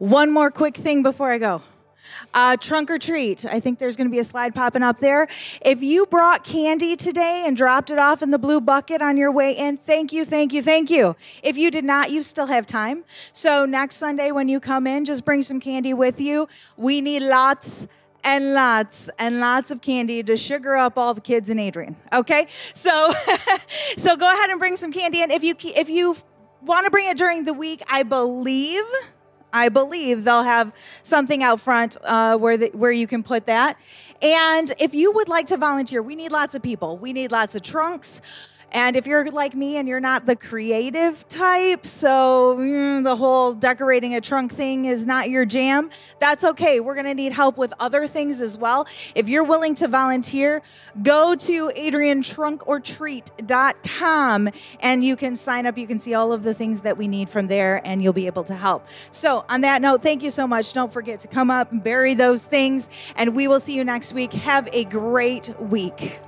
One more quick thing before I go. Uh, trunk or treat. I think there's going to be a slide popping up there. If you brought candy today and dropped it off in the blue bucket on your way in, thank you, thank you, thank you. If you did not, you still have time. So next Sunday when you come in, just bring some candy with you. We need lots and lots and lots of candy to sugar up all the kids in Adrian. Okay, so so go ahead and bring some candy in. If you if you want to bring it during the week, I believe I believe they'll have something out front uh, where the, where you can put that. And if you would like to volunteer, we need lots of people. We need lots of trunks. And if you're like me and you're not the creative type, so mm, the whole decorating a trunk thing is not your jam, that's okay. We're going to need help with other things as well. If you're willing to volunteer, go to adriantrunkortreat.com and you can sign up. You can see all of the things that we need from there and you'll be able to help. So, on that note, thank you so much. Don't forget to come up and bury those things, and we will see you next week. Have a great week.